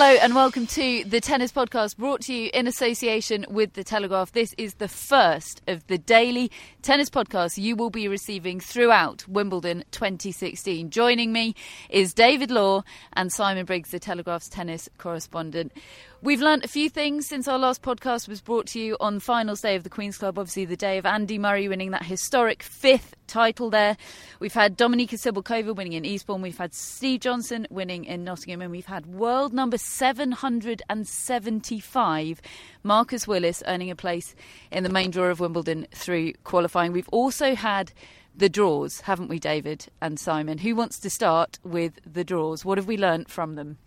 Hello and welcome to the Tennis Podcast brought to you in association with The Telegraph. This is the first of the daily tennis podcasts you will be receiving throughout Wimbledon 2016. Joining me is David Law and Simon Briggs, The Telegraph's tennis correspondent. We've learnt a few things since our last podcast was brought to you on the finals day of the Queen's Club, obviously the day of Andy Murray winning that historic fifth title there. We've had Dominika Cibulkova winning in Eastbourne, we've had Steve Johnson winning in Nottingham, and we've had world number 775, Marcus Willis, earning a place in the main draw of Wimbledon through qualifying. We've also had the draws, haven't we, David and Simon? Who wants to start with the draws? What have we learnt from them?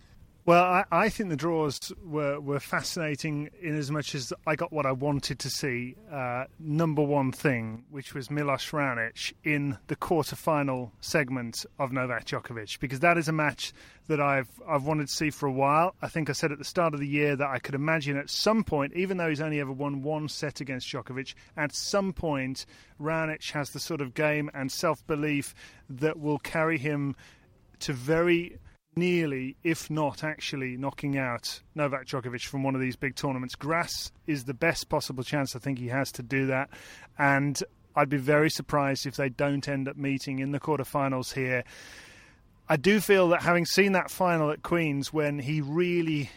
Well, I, I, think the draws were, were fascinating in as much as I got what I wanted to see. Uh, number one thing, which was Milos Raonic in the quarter-final segment of Novak Djokovic, because that is a match that I've I've wanted to see for a while. I think I said at the start of the year that I could imagine at some point, even though he's only ever won one set against Djokovic, at some point Raonic has the sort of game and self-belief that will carry him to very nearly, if not actually, knocking out Novak Djokovic from one of these big tournaments. Grass is the best possible chance I think he has to do that. And I'd be very surprised if they don't end up meeting in the quarterfinals here. I do feel that having seen that final at Queen's when he really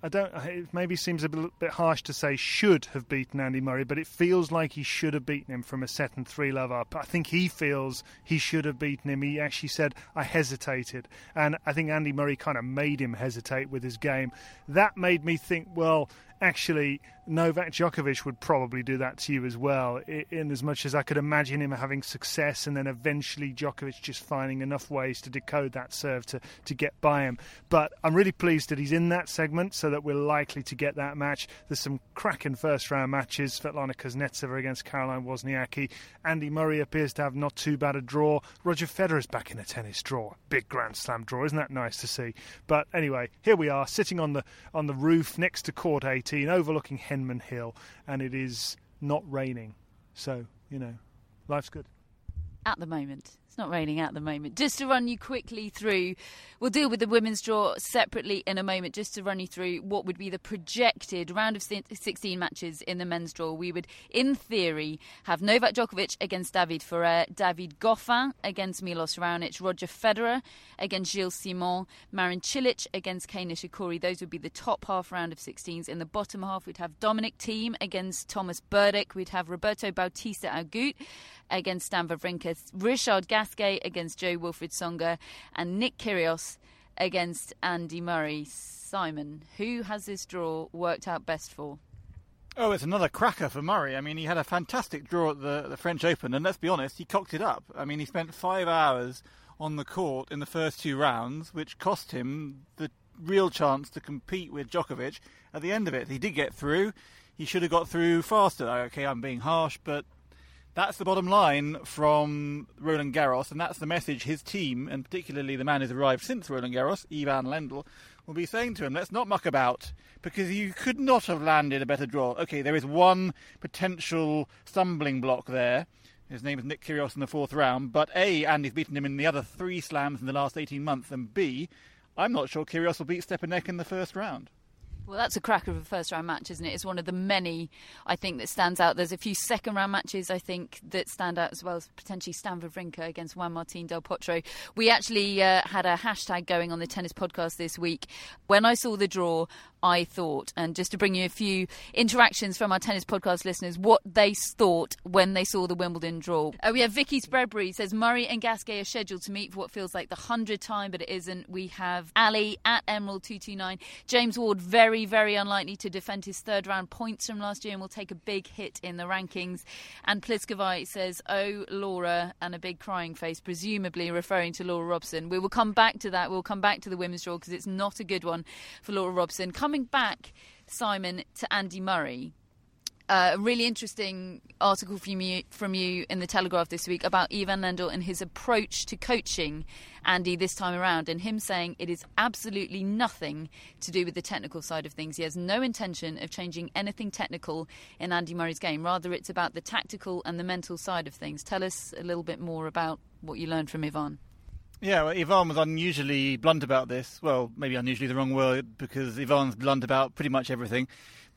I don't. It maybe seems a bit harsh to say should have beaten Andy Murray, but it feels like he should have beaten him from a set and three love up. I think he feels he should have beaten him. He actually said I hesitated, and I think Andy Murray kind of made him hesitate with his game. That made me think, well, actually Novak Djokovic would probably do that to you as well, in as much as I could imagine him having success and then eventually Djokovic just finding enough ways to decode that serve to, to get by him. But I'm really pleased that he's in that segment so that we're likely to get that match. There's some cracking first round matches Svetlana Kuznetsova against Caroline Wozniacki. Andy Murray appears to have not too bad a draw. Roger Federer's back in a tennis draw. Big Grand Slam draw. Isn't that nice to see? But anyway, here we are sitting on the on the roof next to court 18 overlooking Henman Hill, and it is not raining. So, you know, life's good. At the moment not raining at the moment. Just to run you quickly through, we'll deal with the women's draw separately in a moment. Just to run you through what would be the projected round of 16 matches in the men's draw. We would, in theory, have Novak Djokovic against David Ferrer, David Goffin against Milos Raonic, Roger Federer against Gilles Simon, Marin Cilic against Kei Nishikori. Those would be the top half round of 16s. In the bottom half, we'd have Dominic Thiem against Thomas Berdych. We'd have Roberto Bautista Agut against Stan Wawrinka, Richard Gasquet Gasquet against Jo-Wilfried Tsonga, and Nick Kyrgios against Andy Murray. Simon, who has this draw worked out best for? Oh, it's another cracker for Murray. I mean, he had a fantastic draw at the, the French Open, and let's be honest, he cocked it up. I mean, he spent five hours on the court in the first two rounds, which cost him the real chance to compete with Djokovic at the end of it. He did get through. He should have got through faster. Okay, I'm being harsh, but that's the bottom line from Roland Garros, and that's the message his team, and particularly the man who's arrived since Roland Garros, Ivan Lendl, will be saying to him, let's not muck about, because you could not have landed a better draw. Okay, there is one potential stumbling block there. His name is Nick Kyrgios in the fourth round. But A, Andy's beaten him in the other three slams in the last 18 months. And B, I'm not sure Kyrgios will beat Stepanek in the first round. Well, that's a cracker of a first round match, isn't it? It's one of the many, I think, that stands out. There's a few second round matches, I think, that stand out as well as potentially Stan Wawrinka against Juan Martin Del Potro. We actually uh, had a hashtag going on the tennis podcast this week. When I saw the draw, I thought, and just to bring you a few interactions from our tennis podcast listeners, what they thought when they saw the Wimbledon draw. Uh, we have Vicky Spreadbury says Murray and Gasquet are scheduled to meet for what feels like the hundredth time, but it isn't. We have Ali at Emerald two two nine. James Ward very very unlikely to defend his third round points from last year and will take a big hit in the rankings. And Pliskavite says, "Oh Laura," and a big crying face, presumably referring to Laura Robson. We will come back to that. We'll come back to the women's draw because it's not a good one for Laura Robson. Coming back, Simon, to Andy Murray. A really interesting article from you, from you in the Telegraph this week about Ivan Lendl and his approach to coaching Andy this time around, and him saying it is absolutely nothing to do with the technical side of things. He has no intention of changing anything technical in Andy Murray's game. Rather, it's about the tactical and the mental side of things. Tell us a little bit more about what you learned from Ivan. Yeah, well, Ivan was unusually blunt about this. Well, maybe unusually the wrong word because Ivan's blunt about pretty much everything.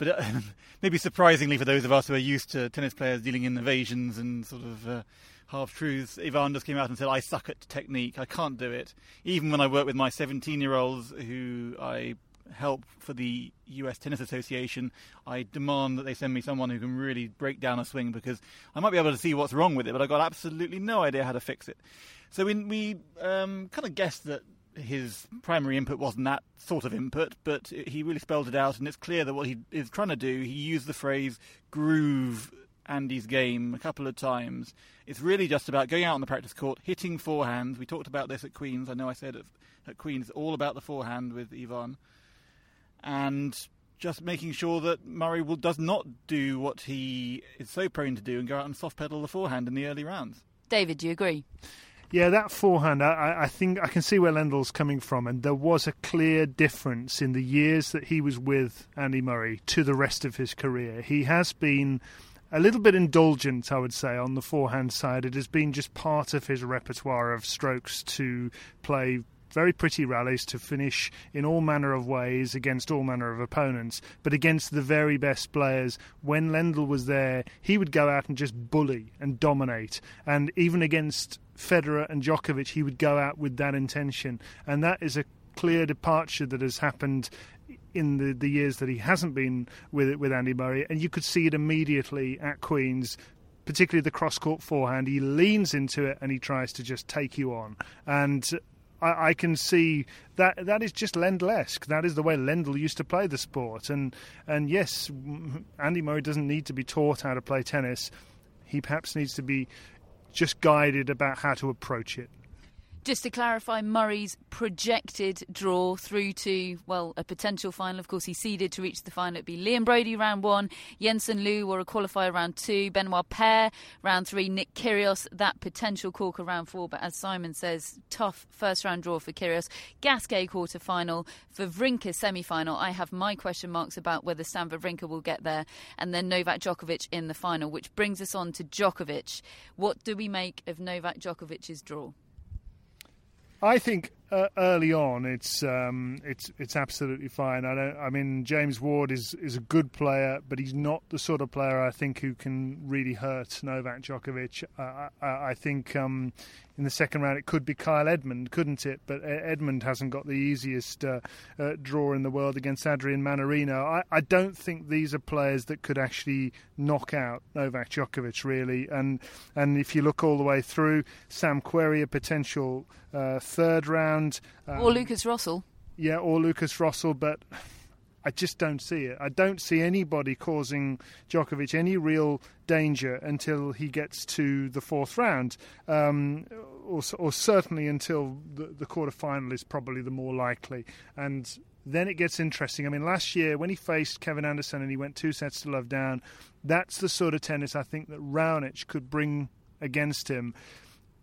But uh, maybe surprisingly for those of us who are used to tennis players dealing in evasions and sort of uh, half truths, Ivan just came out and said, I suck at technique. I can't do it. Even when I work with my 17 year olds who I help for the US Tennis Association, I demand that they send me someone who can really break down a swing because I might be able to see what's wrong with it, but I've got absolutely no idea how to fix it. So we, we um, kind of guessed that his primary input wasn't that sort of input, but he really spelled it out, and it's clear that what he is trying to do, he used the phrase groove Andy's game a couple of times. It's really just about going out on the practice court, hitting forehands. We talked about this at Queen's. I know I said at, at Queen's, all about the forehand with Ivan. And just making sure that Murray will, does not do what he is so prone to do and go out and soft pedal the forehand in the early rounds. David, do you agree? Yeah, that forehand, I, I, think I can see where Lendl's coming from, and there was a clear difference in the years that he was with Andy Murray to the rest of his career. He has been a little bit indulgent, I would say, on the forehand side. It has been just part of his repertoire of strokes to play very pretty rallies to finish in all manner of ways against all manner of opponents, but against the very best players. When Lendl was there, he would go out and just bully and dominate, and even against Federer and Djokovic, he would go out with that intention, and that is a clear departure that has happened in the, the years that he hasn't been with with Andy Murray, and you could see it immediately at Queens. Particularly the cross court forehand, he leans into it and he tries to just take you on. And I, I, can see that that is just Lendl-esque. That is the way Lendl used to play the sport. And and yes, mm, Andy Murray doesn't need to be taught how to play tennis. He perhaps needs to be just guided about how to approach it. Just to clarify, Murray's projected draw through to, well, a potential final. Of course, he seeded to reach the final. It'd be Liam Broady round one, Yen-Hsun Lu or a qualifier round two, Benoit Paire round three, Nick Kyrgios, that potential corker round four. But as Simon says, tough first round draw for Kyrgios. Gasquet quarter final, for Wawrinka semi final. I have my question marks about whether Stan Wawrinka will get there. And then Novak Djokovic in the final, which brings us on to Djokovic. What do we make of Novak Djokovic's draw? I think uh, early on it's um, it's it's absolutely fine. I don't. I mean, James Ward is is a good player, but he's not the sort of player I think who can really hurt Novak Djokovic. Uh, I, I, think um, in the second round it could be Kyle Edmund, couldn't it? But Edmund hasn't got the easiest uh, uh, draw in the world against Adrian Mannarino. I, I, don't think these are players that could actually knock out Novak Djokovic really. And and if you look all the way through, Sam Querrey a potential uh, third round, um, or Lukas Rosol. Yeah, or Lukas Rosol, but I just don't see it. I don't see anybody causing Djokovic any real danger until he gets to the fourth round, um, or, or, certainly until the, the quarter final is probably the more likely. And then it gets interesting. I mean, last year when he faced Kevin Anderson and he went two sets to love down, that's the sort of tennis I think that Raonic could bring against him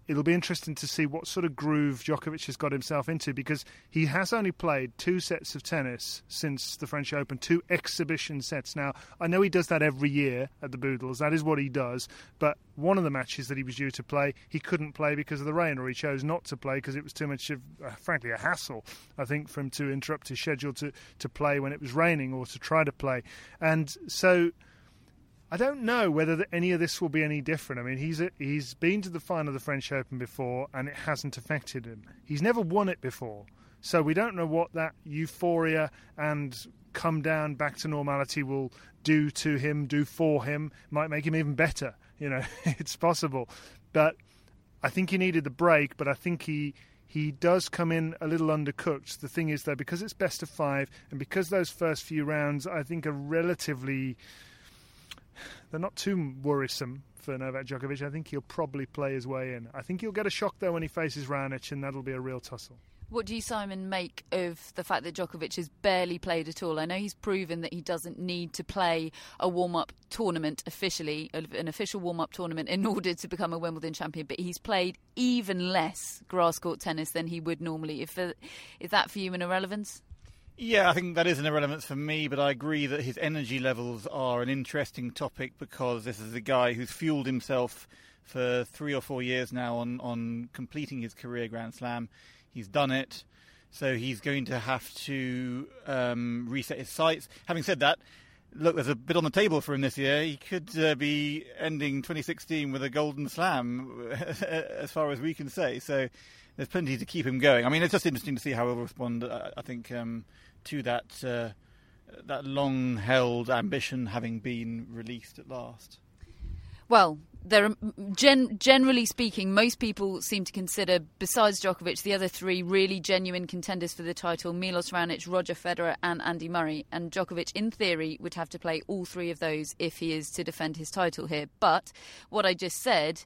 it'll be interesting to see what sort of groove Djokovic has got himself into because he has only played two sets of tennis since the French Open, two exhibition sets. Now, I know he does that every year at the Boodles, that is what he does, but one of the matches that he was due to play, he couldn't play because of the rain, or he chose not to play because it was too much of, uh, frankly, a hassle, I think, for him to interrupt his schedule to, to play when it was raining or to try to play. And so I don't know whether any of this will be any different. I mean, he's a, he's been to the final of the French Open before, and it hasn't affected him. He's never won it before, so we don't know what that euphoria and come down back to normality will do to him, do for him. Might make him even better. You know, it's possible, but I think he needed the break. But I think he he does come in a little undercooked. The thing is, though, because it's best of five, and because those first few rounds, I think, are relatively they're not too worrisome for Novak Djokovic. I think he'll probably play his way in. I think he'll get a shock though when he faces Raonic, and that'll be a real tussle. What do you, Simon, make of the fact that Djokovic has barely played at all? I know he's proven that he doesn't need to play a warm up tournament officially, an official warm up tournament, in order to become a Wimbledon champion, but he's played even less grass court tennis than he would normally. If, uh, is that for you an irrelevance? Yeah, I think that is an irrelevance for me, but I agree that his energy levels are an interesting topic because this is a guy who's fueled himself for three or four years now on, on completing his career Grand Slam. He's done it, so he's going to have to um, reset his sights. Having said that, look, there's a bit on the table for him this year. He could uh, be ending 2016 with a golden slam, as far as we can say. So there's plenty to keep him going. I mean, it's just interesting to see how he'll respond. I, think um, to that uh, that long-held ambition having been released at last? Well, there are, gen- generally speaking, most people seem to consider, besides Djokovic, the other three really genuine contenders for the title: Milos Raonic, Roger Federer, and Andy Murray. And Djokovic, in theory, would have to play all three of those if he is to defend his title here. But what I just said.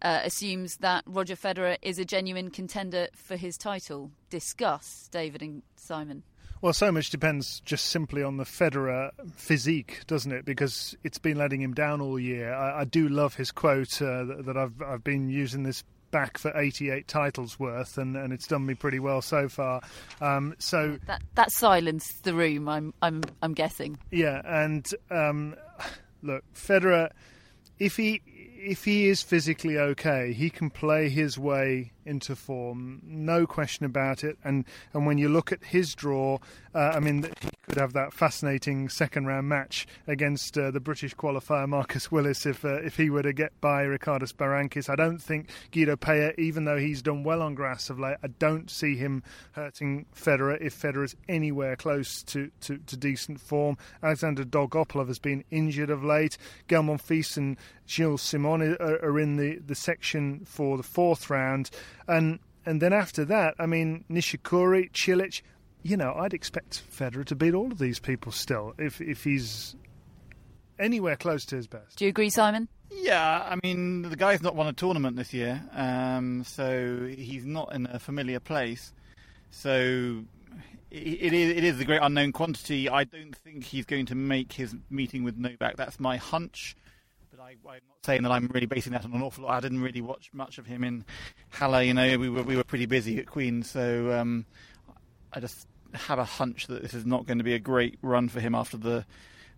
Uh, assumes that Roger Federer is a genuine contender for his title. Discuss, David and Simon. Well, so much depends just simply on the Federer physique, doesn't it? Because it's been letting him down all year. I, I do love his quote uh, that, that I've I've been using this back for 88 titles worth, and, and it's done me pretty well so far. Um, so that that silenced the room. I'm I'm I'm guessing. Yeah, and um, look, Federer, if he if he is physically okay, he can play his way into form, no question about it. And and when you look at his draw, uh, I mean, he could have that fascinating second round match against uh, the British qualifier Marcus Willis if uh, if he were to get by Ricardas Berankis. I don't think Guido Pella, even though he's done well on grass of late, I don't see him hurting Federer if Federer is anywhere close to, to, to decent form. Alexander Dolgopolov has been injured of late. Gael Monfils and Gilles Simon are, are in the, the section for the fourth round and and then after that, I mean, Nishikori, Cilic, you know, I'd expect Federer to beat all of these people still if if he's anywhere close to his best. Do you agree, Simon? Yeah, I mean, the guy's not won a tournament this year, um, so he's not in a familiar place. So it is, it is the great unknown quantity. I don't think he's going to make his meeting with Novak. That's my hunch. I, am not saying that I'm really basing that on an awful lot. I didn't really watch much of him in Halle. You know, we were we were pretty busy at Queen, so um, I just have a hunch that this is not going to be a great run for him after the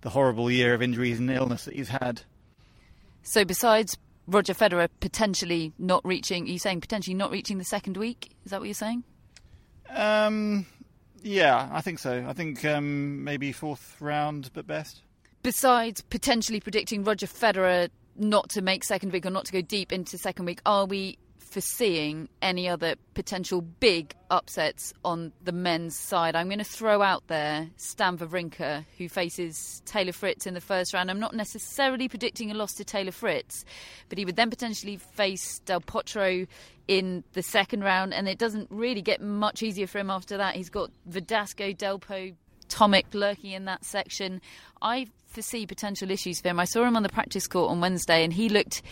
the horrible year of injuries and illness that he's had. So, besides Roger Federer potentially not reaching, are you saying potentially not reaching the second week? Is that what you're saying? Um, yeah, I think so. I think um, maybe fourth round, but best besides potentially predicting Roger Federer not to make second week or not to go deep into second week, are we foreseeing any other potential big upsets on the men's side? I'm going to throw out there Stan Wawrinka, who faces Taylor Fritz in the first round. I'm not necessarily predicting a loss to Taylor Fritz, but he would then potentially face Del Potro in the second round, and it doesn't really get much easier for him after that. He's got Verdasco, Delpo, Tomic lurking in that section. I foresee potential issues for him. I saw him on the practice court on Wednesday, and he looked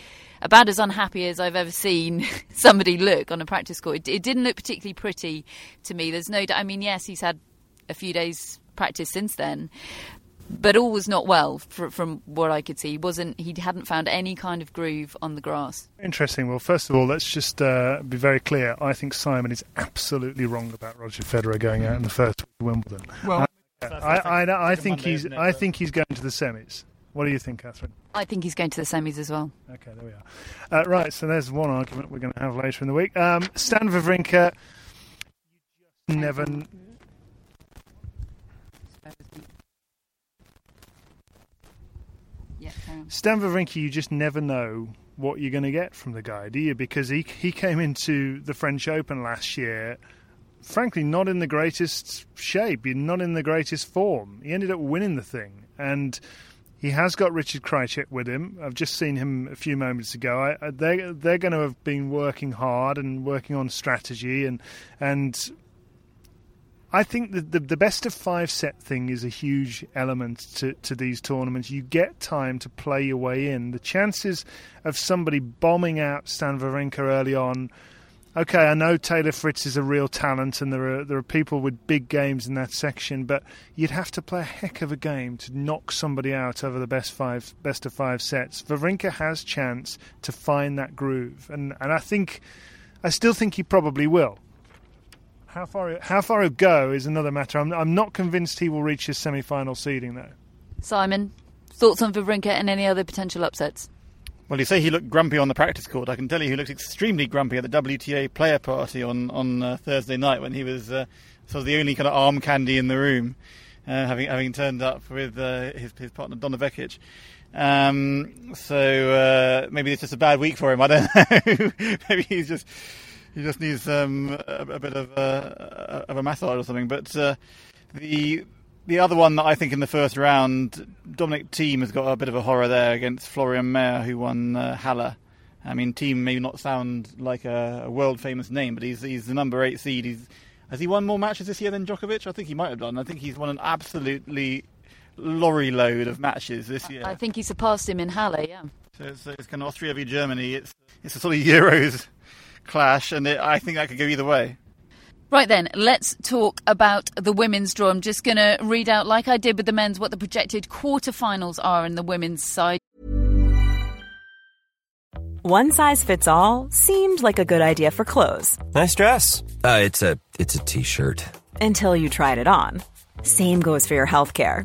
about as unhappy as I've ever seen somebody look on a practice court. It, it didn't look particularly pretty to me. There's no, I mean, yes, he's had a few days practice since then, but all was not well fr- from what I could see. He wasn't he hadn't found any kind of groove on the grass. Interesting. Well, first of all, let's just uh, be very clear. I think Simon is absolutely wrong about Roger Federer going out in the first Wimbledon. Well, I, I, I, I think he's I think he's going to the semis. What do you think, Catherine? I think he's going to the semis as well. Okay, there we are. Uh, right, so there's one argument we're going to have later in the week. Um, Stan Wawrinka, never. Yeah, carry. Stan Wawrinka, you just never know what you're going to get from the guy, do you? Because he he came into the French Open last year, frankly, not in the greatest shape, not in the greatest form. He ended up winning the thing, and he has got Richard Krajicek with him. I've just seen him a few moments ago. I, they they're going to have been working hard and working on strategy and and I think the, the, the best of five set thing is a huge element to, to these tournaments. You get time to play your way in. The chances of somebody bombing out Stan Wawrinka early on. Okay, I know Taylor Fritz is a real talent, and there are there are people with big games in that section, but you'd have to play a heck of a game to knock somebody out over the best five best of five sets. Wawrinka has chance to find that groove, and and I think I still think he probably will. How far how far he'll go is another matter. I'm I'm not convinced he will reach his semi-final seeding though. Simon, thoughts on Wawrinka and any other potential upsets? Well, you say he looked grumpy on the practice court. I can tell you he looked extremely grumpy at the WTA player party on on uh, Thursday night when he was uh, sort of the only kind of arm candy in the room, uh, having having turned up with uh, his his partner Donna Vekic. Um, so uh, maybe it's just a bad week for him. I don't know. maybe he's just he just needs um, a, a bit of a, of a massage or something. But uh, the the other one that I think in the first round, Dominic Thiem has got a bit of a horror there against Florian Mayer, who won uh, Halle. I mean, Thiem may not sound like a, a world famous name, but he's he's the number eight seed. He's has he won more matches this year than Djokovic? I think he might have done. I think he's won an absolutely lorry load of matches this year. I think he surpassed him in Halle, yeah. So it's, it's kind of Austria v Germany. It's it's a sort of Euros clash, and it, I think that could go either way. Right then, let's talk about the women's draw. I'm just going to read out, like I did with the men's, what the projected quarterfinals are in the women's side. One size fits all seemed like a good idea for clothes Nice dress. Uh, it's a it's a t-shirt. until you tried it on. Same goes for your healthcare.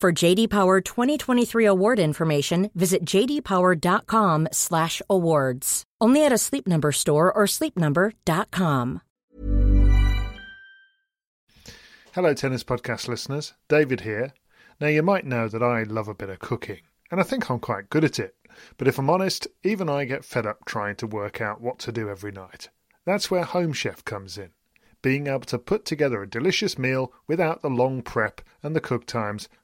For JD Power 2023 award information, visit jdpower.com/awards. Only at a Sleep Number store or sleepnumber.com. Hello, Tennis Podcast listeners. David here. Now, you might know that I love a bit of cooking, and I think I'm quite good at it. But if I'm honest, even I get fed up trying to work out what to do every night. That's where Home Chef comes in. Being able to put together a delicious meal without the long prep and the cook times,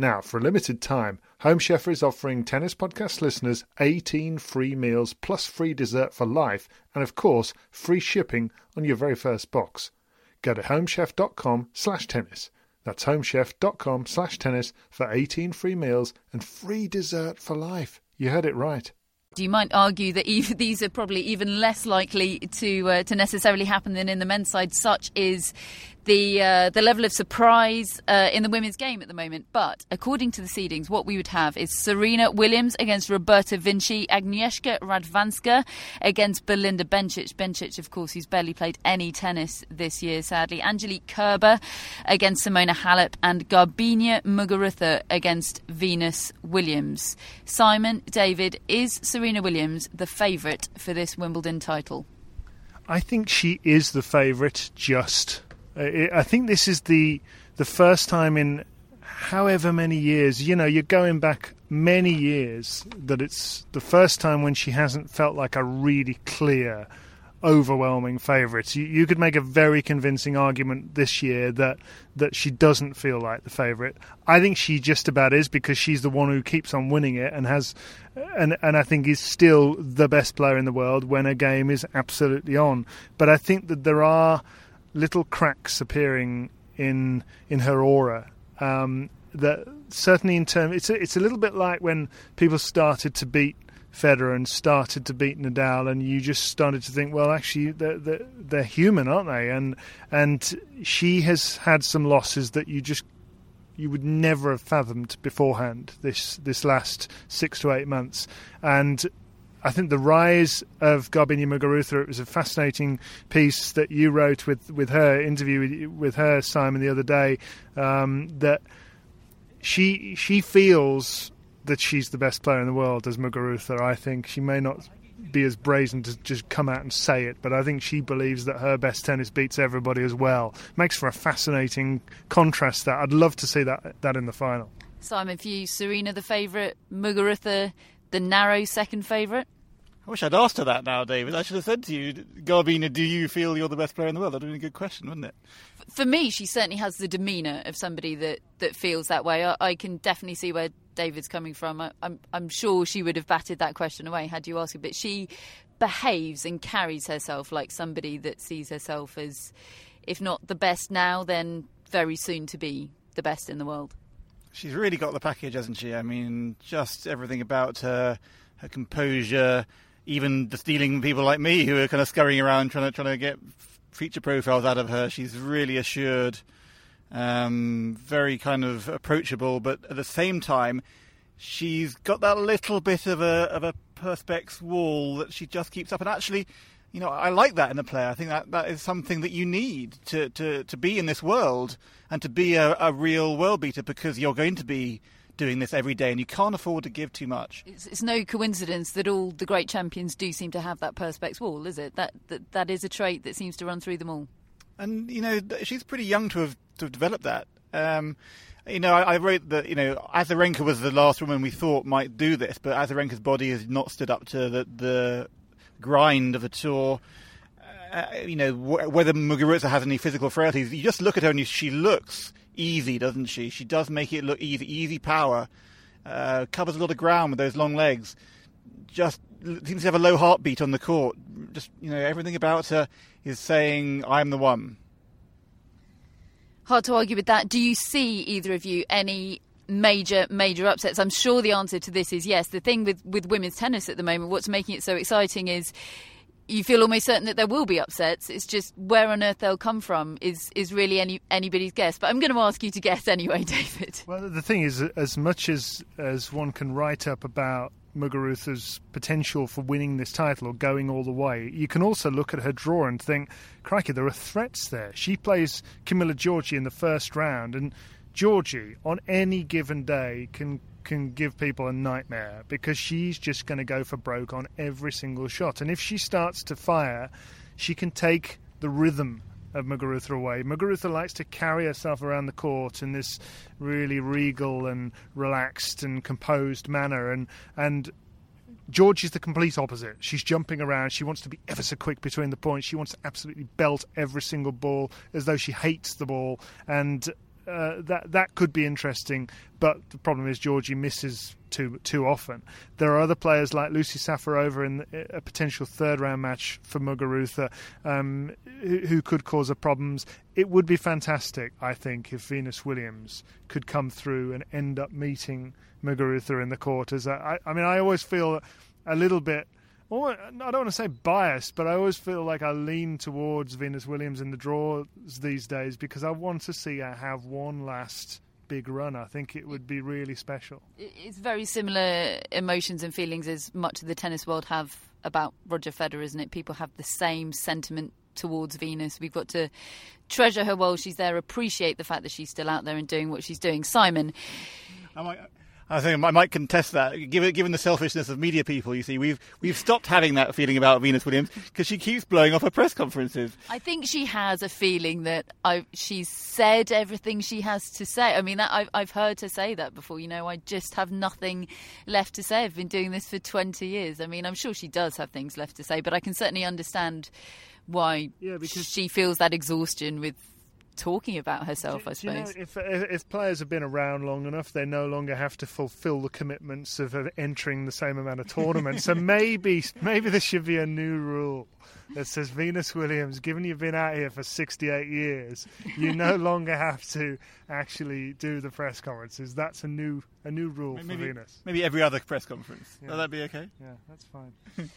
Now, for a limited time, Home Chef is offering Tennis Podcast listeners 18 free meals plus free dessert for life, and of course, free shipping on your very first box. Go to homechef.com slash tennis. That's homechef.com slash tennis for 18 free meals and free dessert for life. You heard it right. You might argue that these are probably even less likely to uh, to necessarily happen than in the men's side. Such is the uh, the level of surprise uh, in the women's game at the moment. But according to the seedings, what we would have is Serena Williams against Roberta Vinci, Agnieszka Radwanska against Belinda Bencic. Bencic, of course, who's barely played any tennis this year, sadly. Angelique Kerber against Simona Halep, and Garbiñe Muguruza against Venus Williams. Simon, David, is Serena Williams the favourite for this Wimbledon title? I think she is the favourite. Just, I think this is the the first time in however many years. You know, you're going back many years that it's the first time when she hasn't felt like a really clear overwhelming favourite. You, you, could make a very convincing argument this year that that she doesn't feel like the favourite. I think she just about is because she's the one who keeps on winning it and has, and and I think is still the best player in the world when a game is absolutely on. But I think that there are little cracks appearing in in her aura. Um, that certainly in terms, it's a, it's a little bit like when people started to beat Federer and started to beat Nadal, and you just started to think, well, actually, they're, they're, they're, human, aren't they? And and she has had some losses that you just you would never have fathomed beforehand. This this last six to eight months, and I think the rise of Garbiñe Muguruza. It was a fascinating piece that you wrote with with her interview with, with her Simon the other day. Um, that she she feels that she's the best player in the world as Muguruza. I think she may not be as brazen to just come out and say it, but I think she believes that her best tennis beats everybody as well. Makes for a fascinating contrast. That I'd love to see that that in the final. Simon, for you, Serena the favourite, Muguruza the narrow second favourite. I wish I'd asked her that now, David. I should have said to you, Garbiñe, do you feel you're the best player in the world? That'd have been a good question, wouldn't it? For me, she certainly has the demeanour of somebody that, that feels that way. I, I can definitely see where David's coming from. I, I'm I'm sure she would have batted that question away had you asked her, but she behaves and carries herself like somebody that sees herself as, if not the best now, then very soon to be the best in the world. She's really got the package, hasn't she? I mean, just everything about her, her composure, even the stealing people like me who are kind of scurrying around trying to trying to get feature profiles out of her. She's really assured um, very kind of approachable, but at the same time, she's got that little bit of a of a perspex wall that she just keeps up. And actually, you know, I like that in a player. I think that that is something that you need to to, to be in this world and to be a, a real world beater because you're going to be doing this every day and you can't afford to give too much. It's, it's, no coincidence that all the great champions do seem to have that perspex wall, is it? That, that that is a trait that seems to run through them all. And you know, she's pretty young to have to have developed that. Um, you know, I, I, wrote that you know Azarenka was the last woman we thought might do this, but Azarenka's body has not stood up to the, the grind of the tour. Uh, you know, wh- whether Muguruza has any physical frailties, you just look at her and you, she looks easy, doesn't she? She does make it look easy, easy power. Uh, covers a lot of ground with those long legs. Just seems to have a low heartbeat on the court. Just you know, everything about her is saying, "I'm the one." hard to argue with that. Do you see either of you any major major upsets? I'm sure the answer to this is yes. The thing with with women's tennis at the moment, what's making it so exciting is you feel almost certain that there will be upsets. It's just where on earth they'll come from is is really any anybody's guess. But I'm going to ask you to guess anyway, David. Well, the thing is, as much as as one can write up about Muguruza's potential for winning this title or going all the way, you can also look at her draw and think, crikey, there are threats there. She plays Camila Giorgi in the first round, and Giorgi, on any given day, can can give people a nightmare because she's just going to go for broke on every single shot. And if she starts to fire, she can take the rhythm of Muguruza away. Muguruza likes to carry herself around the court in this really regal and relaxed and composed manner, and and Giorgi is the complete opposite. She's jumping around. She wants to be ever so quick between the points. She wants to absolutely belt every single ball as though she hates the ball, and uh, that that could be interesting. But the problem is Giorgi misses too too often. There are other players like Lucie Safarova in a potential third round match for Muguruza um, who, who, could cause her problems. It would be fantastic, I think, if Venus Williams could come through and end up meeting Muguruza in the quarters. I, I mean, I always feel a little bit I don't want to say biased, but I always feel like I lean towards Venus Williams in the draws these days because I want to see her have one last big run. I think it would be really special. It's very similar emotions and feelings as much of the tennis world have about Roger Federer, isn't it? People have the same sentiment towards Venus. We've got to treasure her while she's there, appreciate the fact that she's still out there and doing what she's doing. Simon. I think I might contest that. Given, given the selfishness of media people, you see, we've we've stopped having that feeling about Venus Williams because she keeps blowing off her press conferences. I think she has a feeling that I, she's said everything she has to say. I mean, that, I've, I've heard her say that before. You know, I just have nothing left to say. I've been doing this for 20 years. I mean, I'm sure she does have things left to say, but I can certainly understand why yeah, because she feels that exhaustion with talking about herself, do, I suppose. You know, if, if players have been around long enough, they no longer have to fulfil the commitments of entering the same amount of tournaments. so maybe maybe there should be a new rule that says Venus Williams, given you've been out here for 68 years, you no longer have to actually do the press conferences. That's a new a new rule maybe, for Venus. Maybe every other press conference. Yeah. Will that be okay? Yeah, that's fine.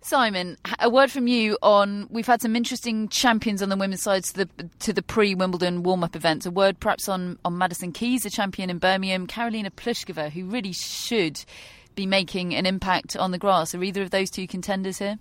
Simon, a word from you on we've had some interesting champions on the women's side to the to the pre Wimbledon warm up events. A word perhaps on, on Madison Keys, a champion in Birmingham, Karolina Pliskova, who really should be making an impact on the grass. Are either of those two contenders here?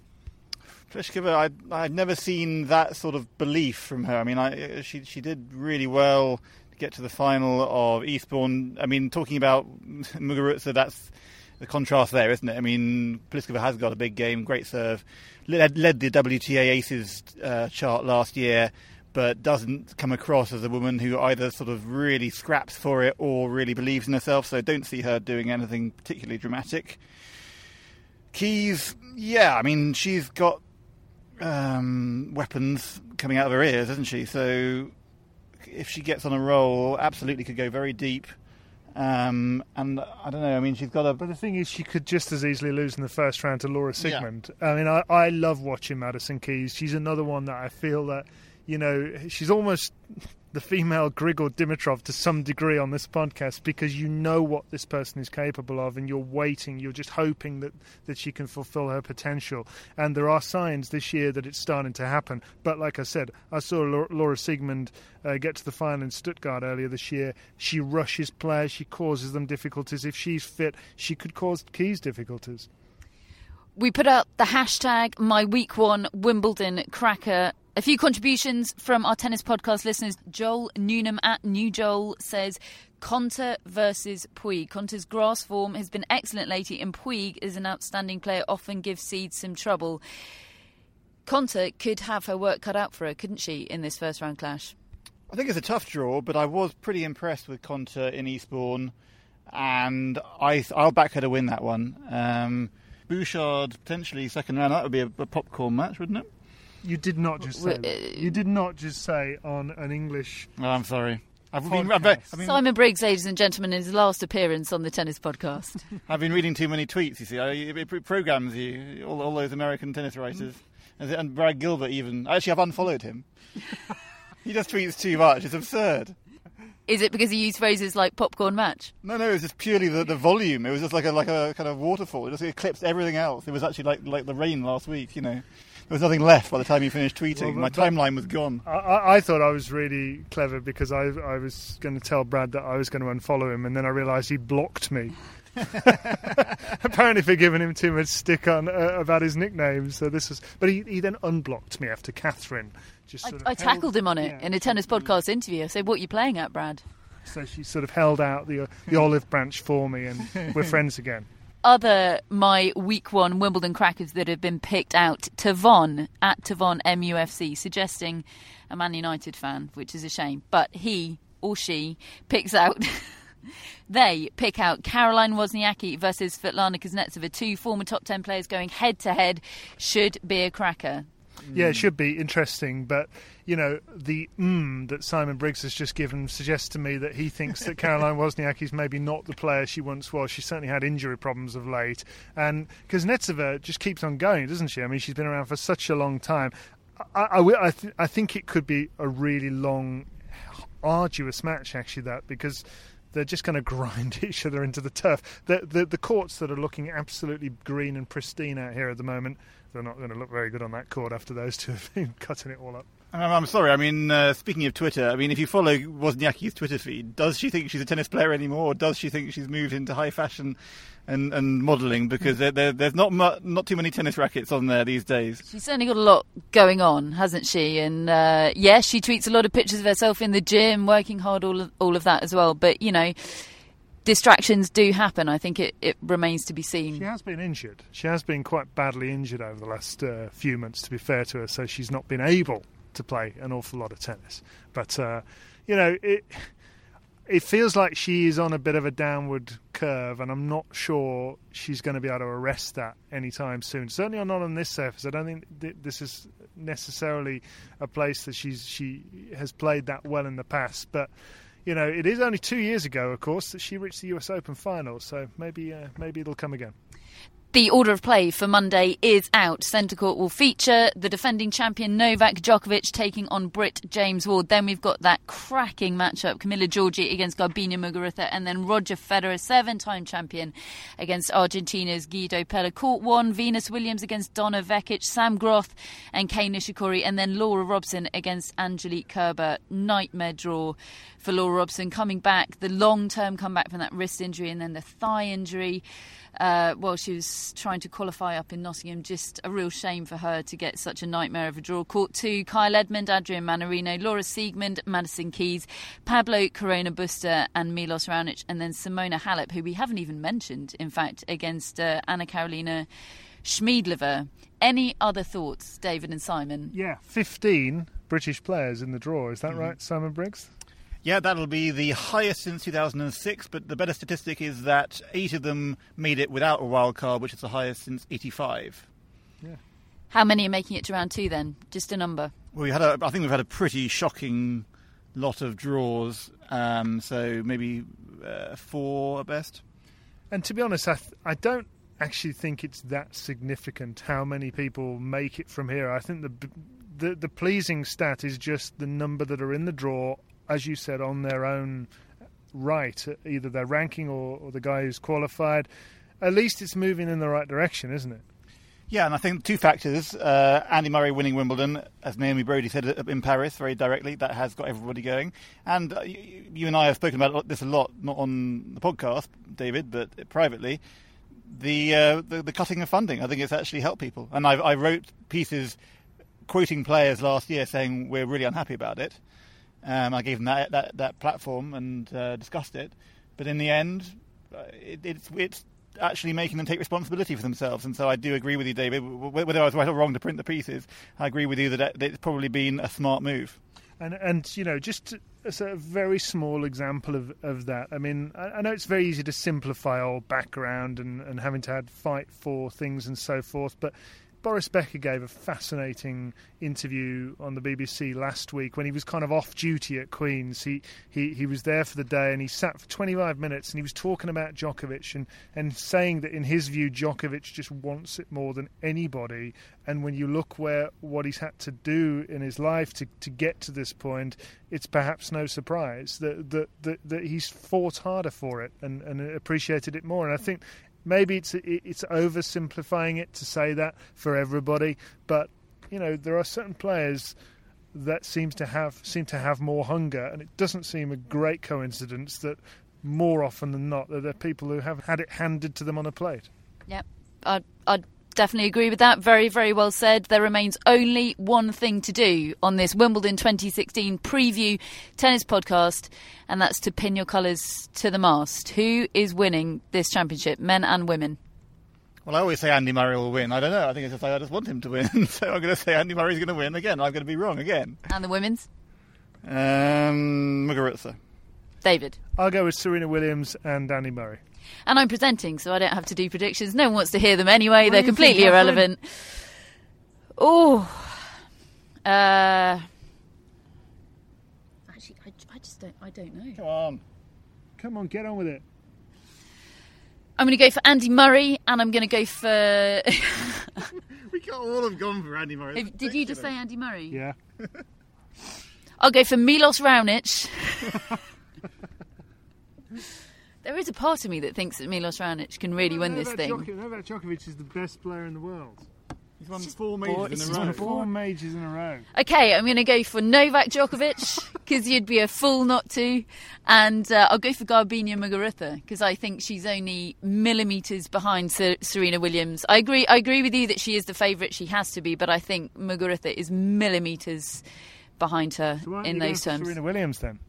Pliskova, I'd, I'd never seen that sort of belief from her. I mean, I, uh, she she did really well to get to the final of Eastbourne. I mean, talking about Muguruza, that's the contrast there, isn't it? I mean, Pliskova has got a big game, great serve, led, led the WTA Aces uh, chart last year, but doesn't come across as a woman who either sort of really scraps for it or really believes in herself. So don't see her doing anything particularly dramatic. Keys, yeah, I mean, she's got um, weapons coming out of her ears, hasn't she? So if she gets on a roll, absolutely could go very deep. Um, and I don't know. I mean, she's got a. But the thing is, she could just as easily lose in the first round to Laura Siegemund. Yeah. I mean, I, I love watching Madison Keys. She's another one that I feel that, you know, she's almost the female Grigor Dimitrov to some degree on this podcast because you know what this person is capable of and you're waiting, you're just hoping that, that she can fulfill her potential. And there are signs this year that it's starting to happen. But like I said, I saw Laura Siegemund uh, get to the final in Stuttgart earlier this year. She rushes players, she causes them difficulties. If she's fit, she could cause Keys difficulties. We put out the hashtag my week one Wimbledon cracker a few contributions from our tennis podcast listeners. Joel Newnham at New Joel says Konta versus Puig. Konta's grass form has been excellent lately, and Puig is an outstanding player, often gives seeds some trouble. Konta could have her work cut out for her, couldn't she, in this first round clash? I think it's a tough draw, but I was pretty impressed with Konta in Eastbourne, and I, I'll back her to win that one. Um, Bouchard potentially second round. That would be a, a popcorn match, wouldn't it? You did not just say. That. You did not just say on an English. Oh, I'm sorry. I've been, I've been, I've been, Simon Briggs, ladies and gentlemen, in his last appearance on the tennis podcast. I've been reading too many tweets. You see, I, it programs you all, all those American tennis writers, mm. and Brad Gilbert even. I Actually, I've unfollowed him. he just tweets too much. It's absurd. Is it because he used phrases like popcorn match? No, no, it was just purely the, the volume. It was just like a like a kind of waterfall. It just eclipsed everything else. It was actually like like the rain last week, you know there was nothing left by the time you finished tweeting. Well, My timeline was gone. I, I, thought I was really clever because I, I was going to tell Brad that I was going to unfollow him, and then I realised he blocked me. Apparently, for giving him too much stick on uh, about his nicknames. So this was, but he, he then unblocked me after Catherine. Just I, I tackled him on it yeah, in a tennis podcast interview. I said, "What are you playing at, Brad?" So she sort of held out the uh, the olive branch for me, and we're friends again other my week one Wimbledon crackers that have been picked out. Tavon at Tavon MUFC suggesting a Man United fan, which is a shame. But he or she picks out. they pick out Caroline Wozniacki versus Svetlana Kuznetsova, two former top ten players going head to head. Should be a cracker. Yeah, it should be interesting, but you know, the mm that Simon Briggs has just given suggests to me that he thinks that Caroline Wozniacki is maybe not the player she once was. She certainly had injury problems of late, and because Kuznetsova just keeps on going, doesn't she? I mean, she's been around for such a long time. I, I, I, th- I think it could be a really long, arduous match, actually. That because they're just going to grind each other into the turf. The, the the courts that are looking absolutely green and pristine out here at the moment, they're not going to look very good on that court after those two have been cutting it all up. I'm, I'm sorry. I mean, uh, speaking of Twitter, I mean, if you follow Wozniacki's Twitter feed, does she think she's a tennis player anymore, or does she think she's moved into high fashion and, and modelling? Because there, there, there's not mu- not too many tennis rackets on there these days. She's certainly got a lot going on, hasn't she? And uh, yes, she tweets a lot of pictures of herself in the gym, working hard, all of, all of that as well. But you know, distractions do happen. I think it, it remains to be seen. She has been injured. She has been quite badly injured over the last uh, few months, to be fair to her. So she's not been able to play an awful lot of tennis. But uh, you know, it it feels like she is on a bit of a downward curve, and I'm not sure she's going to be able to arrest that anytime soon. Certainly not on this surface. I don't think th- this is necessarily a place that she's she has played that well in the past, but. You know, it is only two years ago, of course, that she reached the U.S. Open final. So maybe, uh, maybe it'll come again. The order of play for Monday is out. Centre court will feature the defending champion Novak Djokovic taking on Brit James Ward. Then we've got that cracking matchup Camila Giorgi against Garbiñe Muguruza, and then Roger Federer, seven-time champion, against Argentina's Guido Pella. Court one, Venus Williams against Donna Vekic, Sam Groth and Kei Nishikori, and then Laura Robson against Angelique Kerber. Nightmare draw for Laura Robson coming back, the long-term comeback from that wrist injury, and then the thigh injury uh, while she was trying to qualify up in Nottingham. Just a real shame for her to get such a nightmare of a draw. Court two, Kyle Edmund, Adrian Mannarino, Laura Siegemund, Madison Keys, Pablo Carreño Busta, and Milos Raonic, and then Simona Halep, who we haven't even mentioned, in fact, against uh, Anna Karolina Schmiedlova. Any other thoughts, David and Simon? Yeah, 15 British players in the draw. Is that mm-hmm. right, Simon Briggs? Yeah, that'll be the highest since 2006, but the better statistic is that eight of them made it without a wild card, which is the highest since 85. Yeah. How many are making it to round two then? Just a number. Well, we had a, I think we've had a pretty shocking lot of draws, um, so maybe uh, four at best. And to be honest, I, th- I don't actually think it's that significant how many people make it from here. I think the the, the pleasing stat is just the number that are in the draw as you said, on their own right, either their ranking or, or the guy who's qualified. At least it's moving in the right direction, isn't it? Yeah, and I think two factors. Uh, Andy Murray winning Wimbledon, as Naomi Broady said in Paris very directly, that has got everybody going. And uh, you, you, and I have spoken about this a lot, not on the podcast, David, but privately. The, uh, the, the cutting of funding, I think it's actually helped people. And I, I wrote pieces quoting players last year saying we're really unhappy about it. Um, I gave them that that, that platform and uh, discussed it, but in the end, uh, it, it's it's actually making them take responsibility for themselves. And so I do agree with you, David. Whether I was right or wrong to print the pieces, I agree with you that it's probably been a smart move. And and you know just a very small example of, of that. I mean, I, I know it's very easy to simplify our background and, and having to have fight for things and so forth, but Boris Becker gave a fascinating interview on the BBC last week when he was kind of off duty at Queen's. He, he, he was there for the day and he sat for 25 minutes and he was talking about Djokovic and, and saying that in his view, Djokovic just wants it more than anybody. And when you look where what he's had to do in his life to, to get to this point, it's perhaps no surprise that, that, that, that he's fought harder for it and, and appreciated it more. And I think maybe it's it's oversimplifying it to say that for everybody, but you know there are certain players that seems to have seem to have more hunger, and it doesn't seem a great coincidence that more often than not they're people who have had it handed to them on a plate. Yep, I'd, I'd definitely agree with that. Very, very well said. There remains only one thing to do on this Wimbledon 2016 preview tennis podcast, and that's to pin your colours to the mast. Who is winning this championship, men and women? Well, I always say Andy Murray will win. I don't know. I think it's just I just want him to win. so I'm going to say Andy Murray's going to win again. I'm going to be wrong again. And the women's? Um, Muguruza. David. I'll go with Serena Williams and Andy Murray. And I'm presenting, so I don't have to do predictions. No one wants to hear them anyway. They're completely irrelevant. Oh. Uh, actually, I, I just don't. I don't know. Come on. Come on, get on with it. I'm going to go for Andy Murray, and I'm going to go for. we got all have gone for Andy Murray. Did you just say Andy Murray? Yeah. I'll go for Milos Raonic. There is a part of me that thinks that Milos Raonic can really win this thing. Djoko- Novak Djokovic is the best player in the world. He's won four majors in a row. Four majors in a row. Okay, I'm going to go for Novak Djokovic because you'd be a fool not to, and uh, I'll go for Garbiñe Muguruza because I think she's only millimeters behind Ser- Serena Williams. I agree. I agree with you that she is the favourite. She has to be, but I think Muguruza is millimeters behind her So why in you going those for terms. Serena Williams then.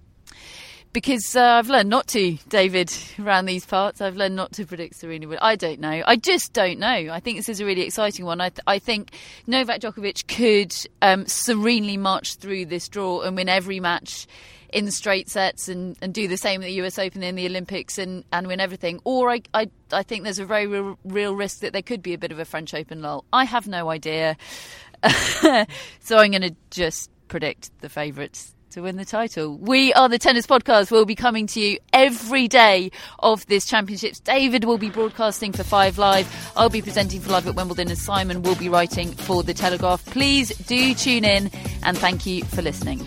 Because uh, I've learned not to, David, around these parts. I've learned not to predict Serena I don't know. I just don't know. I think this is a really exciting one. I, th- I think Novak Djokovic could um, serenely march through this draw and win every match in straight sets and, and do the same at the US Open and the Olympics and, and win everything. Or I, I, I think there's a very real, real risk that there could be a bit of a French Open lull. I have no idea. so I'm going to just predict the favourites to win the title. We are the Tennis Podcast. We'll be coming to you every day of this championships. David will be broadcasting for Five Live. I'll be presenting for Live at Wimbledon, and Simon will be writing for The Telegraph. Please do tune in, and thank you for listening.